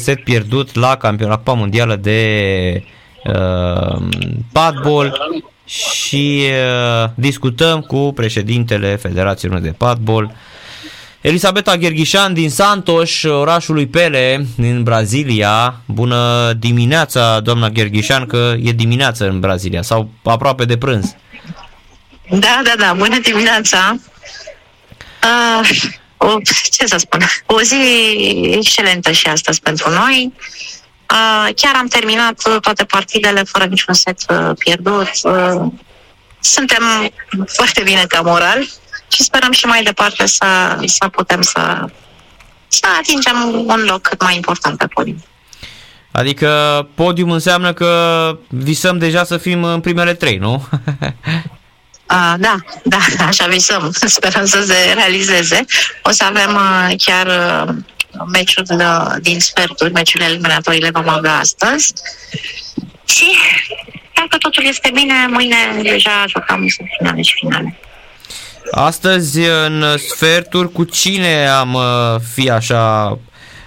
set pierdut la campionatul mondială de uh, padbol și uh, discutăm cu președintele Federației Române de Padbol, Elisabeta Gherghișan din Santos, orașului Pele, din Brazilia. Bună dimineața, doamna Gherghișan, că e dimineață în Brazilia sau aproape de prânz. Da, da, da, bună dimineața. Uh, o, ce să spun, o zi excelentă și astăzi pentru noi. Uh, chiar am terminat toate partidele fără niciun set uh, pierdut. Uh, suntem foarte bine ca moral și sperăm și mai departe să, să putem să, să atingem un loc cât mai important pe podium. Adică podium înseamnă că visăm deja să fim în primele trei, nu? Uh, da, da, așa visăm. Sperăm să se realizeze. O să avem uh, chiar uh, meciul uh, din sferturi, meciurile eliminatorii le vom avea astăzi. Și dacă totul este bine, mâine deja jucăm finale și finale. Astăzi, în sferturi, cu cine am uh, fi așa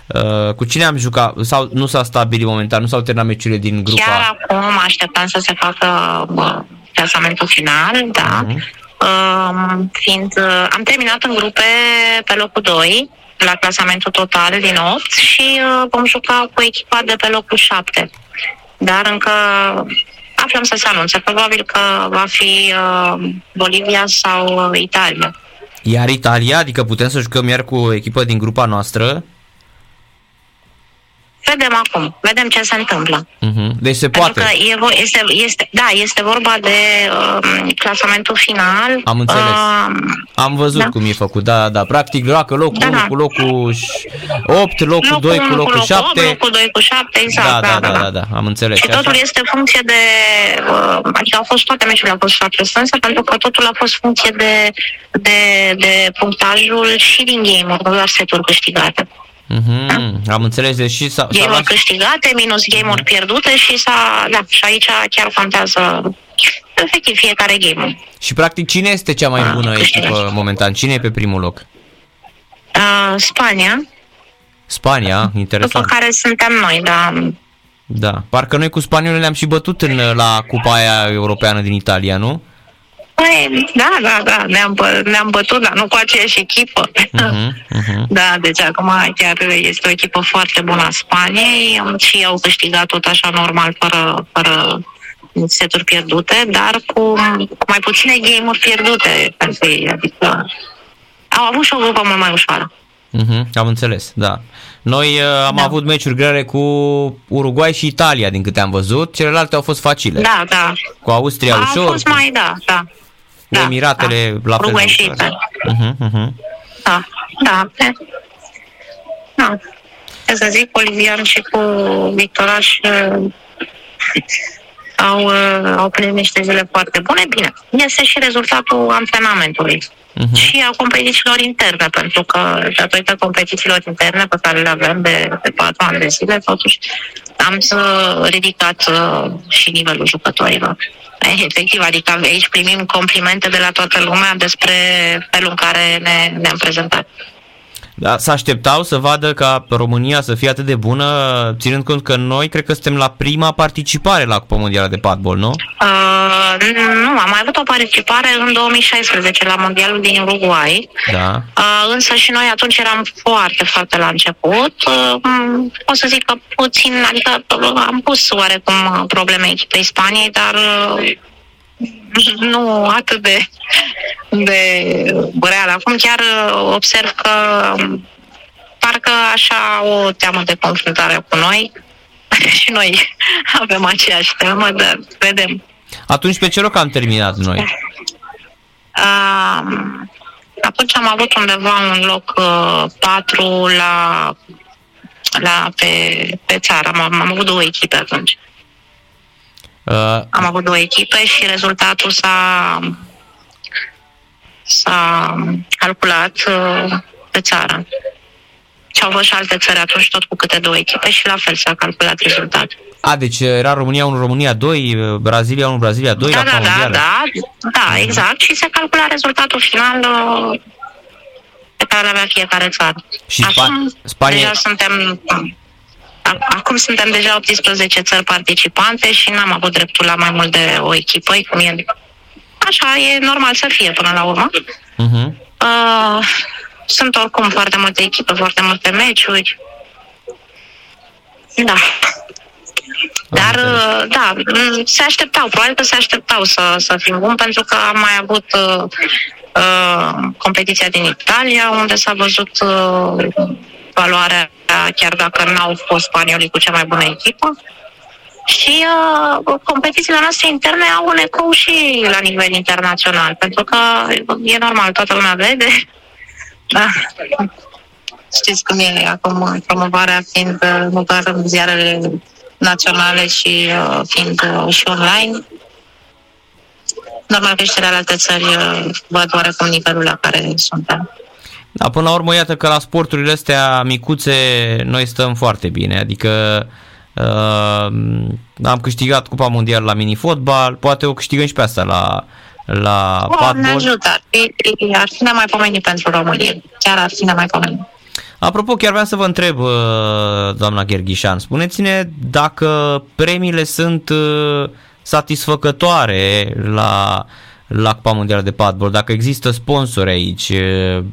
Uh, cu cine am jucat sau nu s-a stabilit momentan, nu s-au terminat meciurile din grupa? Chiar acum așteptam să se facă uh, clasamentul final, da. Uh-huh. Uh, fiind, uh, am terminat în grupe pe locul 2 la clasamentul total din 8 și uh, vom juca cu echipa de pe locul 7. Dar încă aflăm să se anunțe. Probabil că va fi uh, Bolivia sau uh, Italia. Iar Italia, adică putem să jucăm iar cu o echipă din grupa noastră? Vedem acum, vedem ce se întâmplă. Uh-huh. Deci se poate. Pentru că e, este, este, da, este vorba de uh, clasamentul final. Am înțeles. Uh, Am văzut da. cum e făcut, da, da. Practic joacă locul da, 1 da. cu locul 8, locul, locul 2 cu locul 7. 8, locul 2 cu 7, exact. Da, da, da, da, da, da. am înțeles. Și totul Așa. este funcție de, uh, adică au fost toate meciurile au fost foarte strânse, pentru că totul a fost funcție de, de, de punctajul și din game-uri, nu doar seturi câștigate. Mm-hmm, da? Am înțeles, deși s-a... Game-uri luat... câștigate, minus game-uri mm-hmm. pierdute și s-a... Da, și aici chiar contează efectiv fiecare game Și practic cine este cea mai ah, bună echipă momentan? Cine e pe primul loc? Uh, Spania. Spania, interesant. După care suntem noi, da. Da, parcă noi cu spaniolele le-am și bătut în, la cupa aia europeană din Italia, nu? Păi, da, da, da, ne-am, ne-am bătut, dar nu cu aceeași echipă. Uh-huh, uh-huh. Da, deci acum chiar este o echipă foarte bună a Spaniei și au câștigat tot așa normal, fără, fără seturi pierdute, dar cu, cu mai puține game-uri pierdute pentru ei, adică au avut și o grupă mult mai ușoară. Uh-huh, am înțeles, da. Noi uh, am da. avut meciuri grele cu Uruguay și Italia, din câte am văzut. Celelalte au fost facile. Da, da. Cu Austria a ușor. Au fost mai, da, da da, Emiratele da. la fel. Uruguay și uh-huh, uh-huh. Da, da. Da. Să zic, Olivian și cu Victoraș uh, au, uh, au primit niște zile foarte bune. Bine, este și rezultatul antrenamentului uh-huh. și a competițiilor interne, pentru că datorită competițiilor interne pe care le avem de, de patru ani de zile, totuși am să ridicat uh, și nivelul jucătorilor. Efectiv, adică aici primim complimente de la toată lumea despre felul în care ne, ne-am prezentat. Da, să așteptau să vadă ca România să fie atât de bună, ținând cont că noi cred că suntem la prima participare la Cupa Mondială de Padbol, nu? Uh, nu, am mai avut o participare în 2016 la Mondialul din Uruguay. Da. Uh, însă și noi atunci eram foarte, foarte la început. Uh, o să zic că puțin, adică am pus oarecum probleme echipei Spaniei, dar uh, nu atât de, de real. Acum chiar observ că parcă așa o teamă de confruntare cu noi și noi avem aceeași teamă, dar vedem. Atunci pe ce loc am terminat noi? Uh, atunci am avut undeva un loc uh, 4 la, la pe, pe țară. Am, am avut două echipe atunci. Uh, Am avut două echipe și rezultatul s-a, s-a calculat uh, pe țară. Și au fost și alte țări atunci tot cu câte două echipe și la fel s-a calculat rezultatul. A, deci era România 1, România 2, Brazilia 1, Brazilia 2 da, la da, da, da, da, exact. Și se calcula rezultatul final uh, pe care avea fiecare țară. Și Acum, Spania... deja suntem acum suntem deja 18 țări participante și n-am avut dreptul la mai mult de o echipă, cum e Așa e normal să fie până la urmă. Uh-huh. Uh, sunt oricum foarte multe echipe, foarte multe meciuri. Da. Dar, uh, da, mm, se așteptau, probabil că se așteptau să, să fim buni, pentru că am mai avut uh, uh, competiția din Italia, unde s-a văzut uh, valoarea, chiar dacă n-au fost spaniolii cu cea mai bună echipă. Și uh, competițiile noastre interne au un ecou și la nivel internațional, pentru că e normal, toată lumea vede. Da. Știți cum e acum promovarea fiind uh, nu doar în ziarele naționale și uh, fiind uh, și online. Normal că și celelalte țări uh, văd oarecum nivelul la care suntem. Da, până la urmă, iată că la sporturile astea micuțe noi stăm foarte bine, adică uh, am câștigat Cupa Mondială la mini-fotbal, poate o câștigăm și pe asta la, la oh, padbol. Ne ajută, ar fi, ar fi nemaipomenit pentru România, chiar ar fi nemaipomenit. Apropo, chiar vreau să vă întreb, uh, doamna Gherghișan, spuneți-ne dacă premiile sunt uh, satisfăcătoare la, la Cupa Mondială de Padbol, dacă există sponsori aici uh,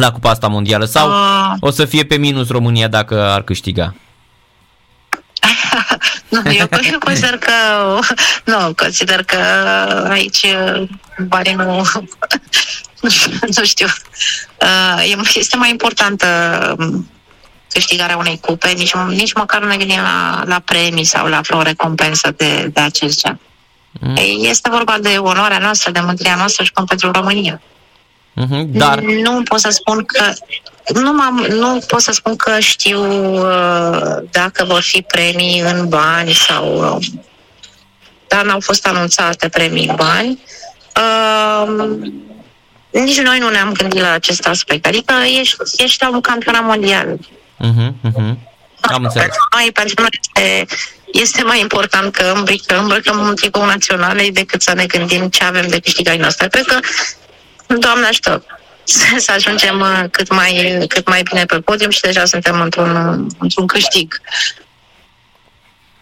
la Cupa asta mondială sau uh. o să fie pe minus România dacă ar câștiga? nu, eu, eu consider că nu, consider că aici banii nu nu știu. Uh, este mai importantă um, câștigarea unei cupe, nici, nici măcar nu ne gândim la, la premii sau la o recompensă de, de acest gen. Mm. Este vorba de onoarea noastră, de mândria noastră și pentru România. Mm-hmm, dar... Nu pot să spun că nu, m-am, nu pot să spun că știu uh, dacă vor fi premii în bani sau uh, dar n-au fost anunțate premii în bani. Uh, nici noi nu ne-am gândit la acest aspect. Adică ești, ești la un campionat mondial. Uh-huh, uh-huh. Am înțeles. Pentru noi, pentru noi este, este mai important că îmbricăm, îmbrăcăm un tricou național decât să ne gândim ce avem de câștigat noastră. Cred că, Doamne ajută, să ajungem uh, cât mai, cât mai bine pe podium și deja suntem într-un, într-un câștig.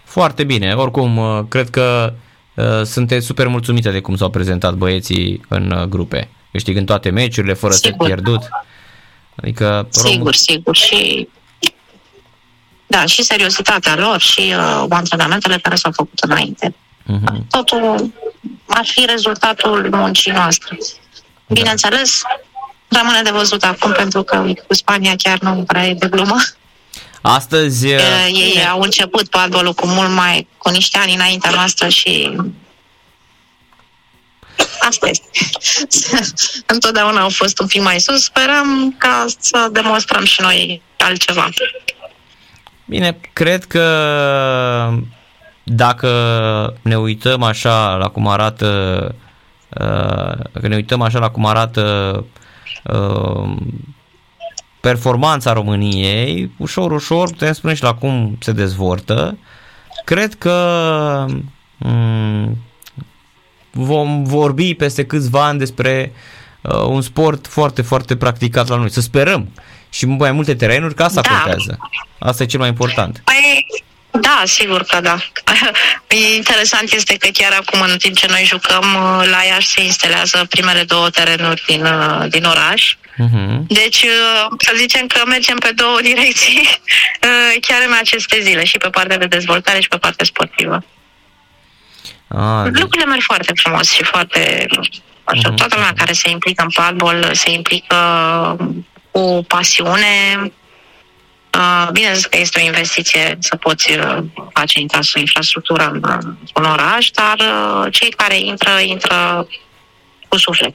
Foarte bine. Oricum, uh, cred că uh, sunteți super mulțumită de cum s-au prezentat băieții în uh, grupe câștigând toate meciurile fără sigur. să pierdut. Adică sigur, Rom... sigur și da, și seriozitatea lor și uh, antrenamentele care s-au făcut înainte. Uh-huh. Totul ar fi rezultatul muncii noastre. Da. Bineînțeles, da. rămâne de văzut acum pentru că cu Spania chiar nu prea e de glumă. Astăzi... Uh, ei au început padbolul cu mult mai, cu niște ani înaintea noastră și Asta este. Întotdeauna au fost un pic mai sus. Sperăm ca să demonstrăm și noi altceva. Bine, cred că dacă ne uităm așa la cum arată uh, dacă ne uităm așa la cum arată uh, performanța României, ușor, ușor putem spune și la cum se dezvoltă. Cred că um, vom vorbi peste câțiva ani despre uh, un sport foarte, foarte practicat la noi. Să sperăm. Și mai multe terenuri, că asta da. contează. Asta e cel mai important. Păi, da, sigur că da. Interesant este că chiar acum, în timp ce noi jucăm, uh, la Iași se instalează primele două terenuri din, uh, din oraș. Uh-huh. Deci, uh, să zicem că mergem pe două direcții chiar în aceste zile, și pe partea de dezvoltare și pe partea sportivă. Ah, Lucrurile merg foarte frumos și foarte... Așa, uh-huh. Toată lumea care se implică în padbol se implică cu pasiune. Uh, bine că este o investiție să poți uh, face infrastructură în, în oraș, dar uh, cei care intră, intră cu suflet.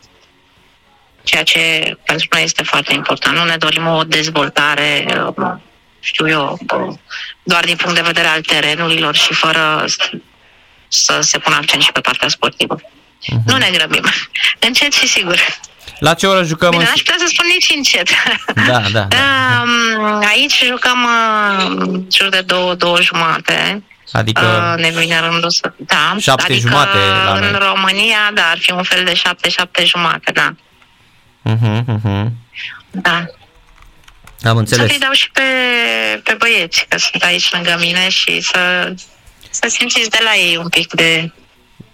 Ceea ce pentru noi este foarte important. Nu ne dorim o dezvoltare, uh, știu eu, uh, doar din punct de vedere al terenurilor și fără să se pună accent și pe partea sportivă. Uh-huh. Nu ne grăbim. Încet și sigur. La ce oră jucăm? Bine, în... aș putea să spun nici încet. Da, da. da. Aici jucăm în jur de două, două jumate. Adică ne vine rândul să... Da, șapte adică jumate la în noi. România, da, ar fi un fel de șapte, șapte jumate, da. Uh-huh, uh-huh. Da. Am înțeles. Să-i dau și pe, pe băieți, că sunt aici lângă mine și să, să simțiți de la ei un pic de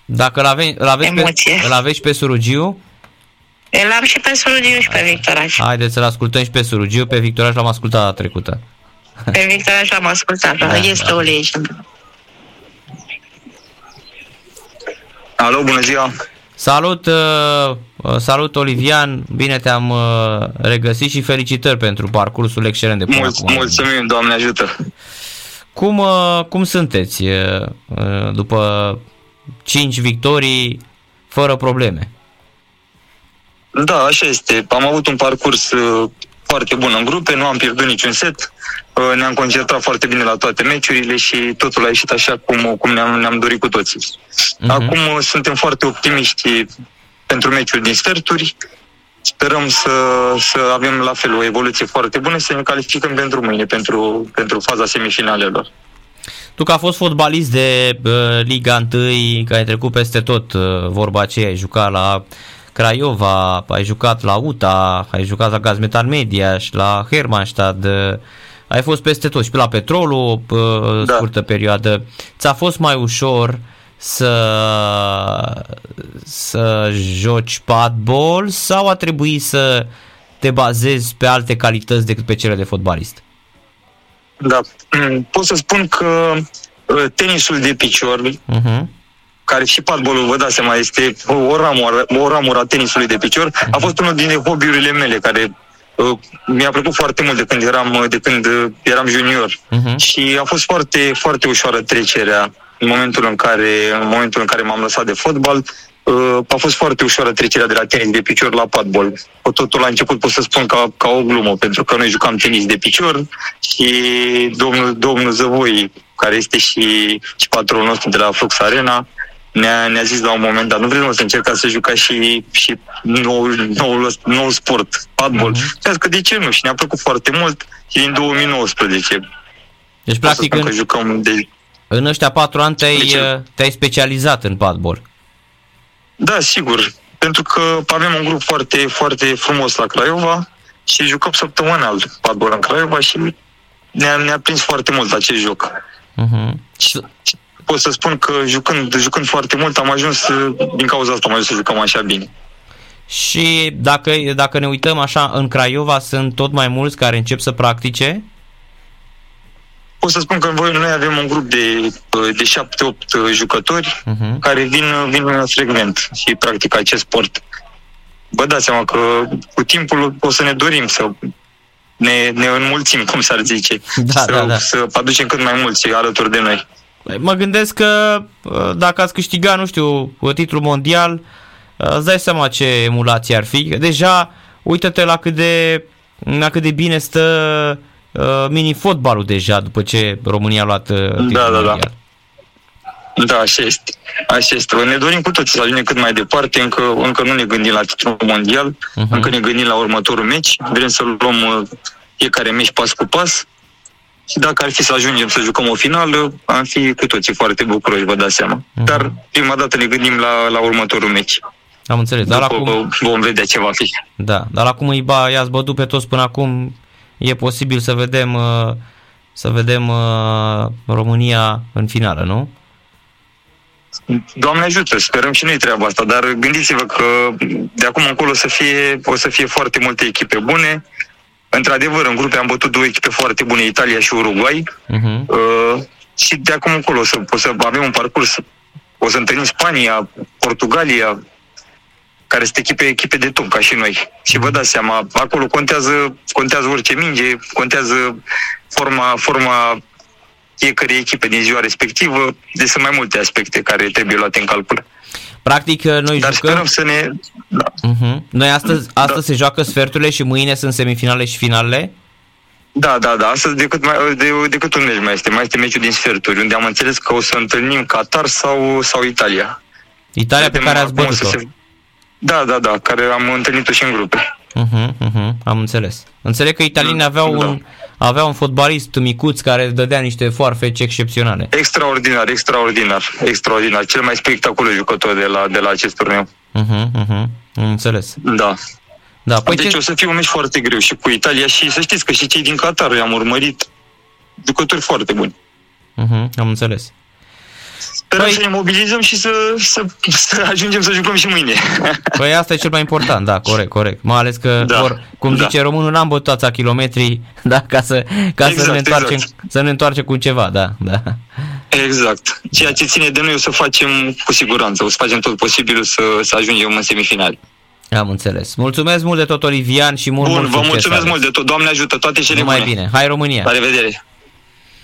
Dacă îl, ave, îl, aveți, pe, Emoție. îl aveți pe Surugiu, Îl am și pe Surugiu și pe Victoraș. haideți să-l ascultăm și pe Surugiu, pe Victoraș l-am ascultat data trecută. Pe Victoraș l-am ascultat, Da, da, este da. o legendă. Alo, bună ziua! Salut, uh, uh, salut Olivian, bine te-am uh, regăsit și felicitări pentru parcursul excelent de până Mulț- acum. mulțumim, Doamne ajută! Cum, uh, cum sunteți uh, uh, după 5 victorii fără probleme? Da, așa este. Am avut un parcurs uh, foarte bun în grupe, nu am pierdut niciun set, uh, ne-am concentrat foarte bine la toate meciurile și totul a ieșit așa cum, cum ne-am, ne-am dorit cu toții. Mhm. Acum uh, suntem foarte optimiști pentru meciuri din sferturi. Sperăm să, să avem la fel o evoluție foarte bună și să ne calificăm pentru mâine, pentru, pentru faza semifinalelor. Tu că a fost fotbalist de uh, Liga 1, că ai trecut peste tot, uh, vorba aceea, ai jucat la Craiova, ai jucat la UTA, ai jucat la Gazmetan Media și la Hermannstad, uh, ai fost peste tot și pe la Petrolul uh, Da. scurtă perioadă. Ți-a fost mai ușor să, să joci padball sau a trebuit să te bazezi pe alte calități decât pe cele de fotbalist? Da. Mm, Pot să spun că uh, tenisul de picior, Uh-huh. Care și padbolul, vă dați seama, este o ramură, o ramură a tenisului de picior, a fost unul din hobby-urile mele care uh, mi-a plăcut foarte mult de când eram, uh, de când uh, eram junior. Uh-huh. Și a fost foarte, foarte ușoară trecerea în momentul în care, în momentul în care m-am lăsat de fotbal. Uh, a fost foarte ușoară trecerea de la tenis de picior la padbol. Totul la început pot să spun ca, ca o glumă, pentru că noi jucam tenis de picior și domnul, domnul Zăvoi, care este și, și patronul nostru de la Flux Arena, ne-a, ne-a zis la un moment dat, nu vreți mă, să încercați să jucați și, și nou, nou, nou sport, padbol. Mhm. Uh-huh. că de ce nu? Și ne-a plăcut foarte mult și din 2019 Deci, Pot să practic, spun în, că jucăm de... în ăștia patru ani te-ai, Deci- uh, te-ai specializat în padball. Da, sigur. Pentru că avem un grup foarte, foarte frumos la Craiova și jucăm săptămânal padbol în Craiova și ne-a, ne-a prins foarte mult acest joc. Uh-huh. Și pot să spun că jucând, jucând foarte mult am ajuns, din cauza asta am ajuns să jucăm așa bine. Și dacă, dacă ne uităm așa, în Craiova sunt tot mai mulți care încep să practice. Pot să spun că voi, noi avem un grup de, de 7-8 jucători Uh-huh. care vin, vin frecvent și practică acest sport. Vă dați seama că cu timpul o să ne dorim să ne, ne înmulțim, cum s-ar zice, Da, să, da, da. să aducem cât mai mulți alături de noi. Mă gândesc că uh, dacă ați câștiga, nu știu, titlul mondial, uh, îți dai seama ce emulație ar fi. Deja, uită-te la cât de, la cât de bine stă uh, mini-fotbalul deja după ce România a luat uh, titlul Da, da, da. mondial. Da, așa este. Așa este. Ne dorim cu toții să ajungem cât mai departe, încă, încă nu ne gândim la titlul mondial, Mhm. uh-huh. încă ne gândim la următorul meci, vrem să luăm uh, fiecare meci pas cu pas și dacă ar fi să ajungem să jucăm o finală, am fi cu toții foarte bucuroși, vă dați seama. Mhm. Dar prima dată ne gândim la, la următorul meci. Am înțeles. Dar După acum, vom vedea ce va fi. da, dar acum îi ba, i-ați bătut pe toți până acum, e posibil să vedem, uh, să vedem uh, România în finală, nu? Doamne ajută, sperăm și noi treaba asta, dar gândiți-vă că de acum încolo o să fie, o să fie foarte multe echipe bune. Într-adevăr, în grupe am bătut două echipe foarte bune, Italia și Uruguay. Uh-huh. Uh, și de acum încolo o să, o să avem un parcurs, o să întâlnim Spania, Portugalia, care sunt echipe, echipe de top, ca și noi. Și vă dați seama, acolo contează, contează orice minge, contează forma, forma fiecare echipe din ziua respectivă, deci sunt mai multe aspecte care trebuie luate în calcul. Practic, uh, noi Dar jucăm... sperăm să ne... Da. Uh-huh. Noi astăzi, astăzi se joacă sferturile și mâine sunt semifinale și finale? Da, da, da. Astăzi decât, mai, de, decât un meci mai este. Mai este meciul din sferturi, unde am înțeles că o să întâlnim Qatar sau, sau Italia. Italia pe Vedem care ați acum o să bătut-o. se- Da, da, da, care am întâlnit-o și în grupe. Uh-huh, uh-huh, am înțeles. Înțeleg că italienii aveau Da. un, aveau un fotbalist micuț care dădea niște foarfeci excepționale. Extraordinar, extraordinar, extraordinar. Cel mai spectaculos jucător de la, de la acest turneu. Uh-huh, uh-huh, am înțeles. Da. Da, păi deci ce... o să fie un meci foarte greu și cu Italia și să știți că și cei din Qatar i-am urmărit jucători foarte buni. Uh-huh, am înțeles. Sperăm păi... să ne mobilizăm și să, să, să ajungem să jucăm și mâine. Păi asta e cel mai important, da, corect, corect. Mai ales că, da, or, cum da. zice românul, n-am bătut a kilometri, da, ca să, ca exact, să, ne întoarcem, exact. să ne întoarcem cu ceva, da, da. Exact. Ceea ce ține de noi o să facem cu siguranță, o să facem tot posibilul să, să ajungem în semifinali. Am înțeles. Mulțumesc mult de tot, Olivian, și mult, Bun, mult vă mulțumesc aveți. mult de tot. Doamne ajută, toate cele mai bine. Hai România! La revedere!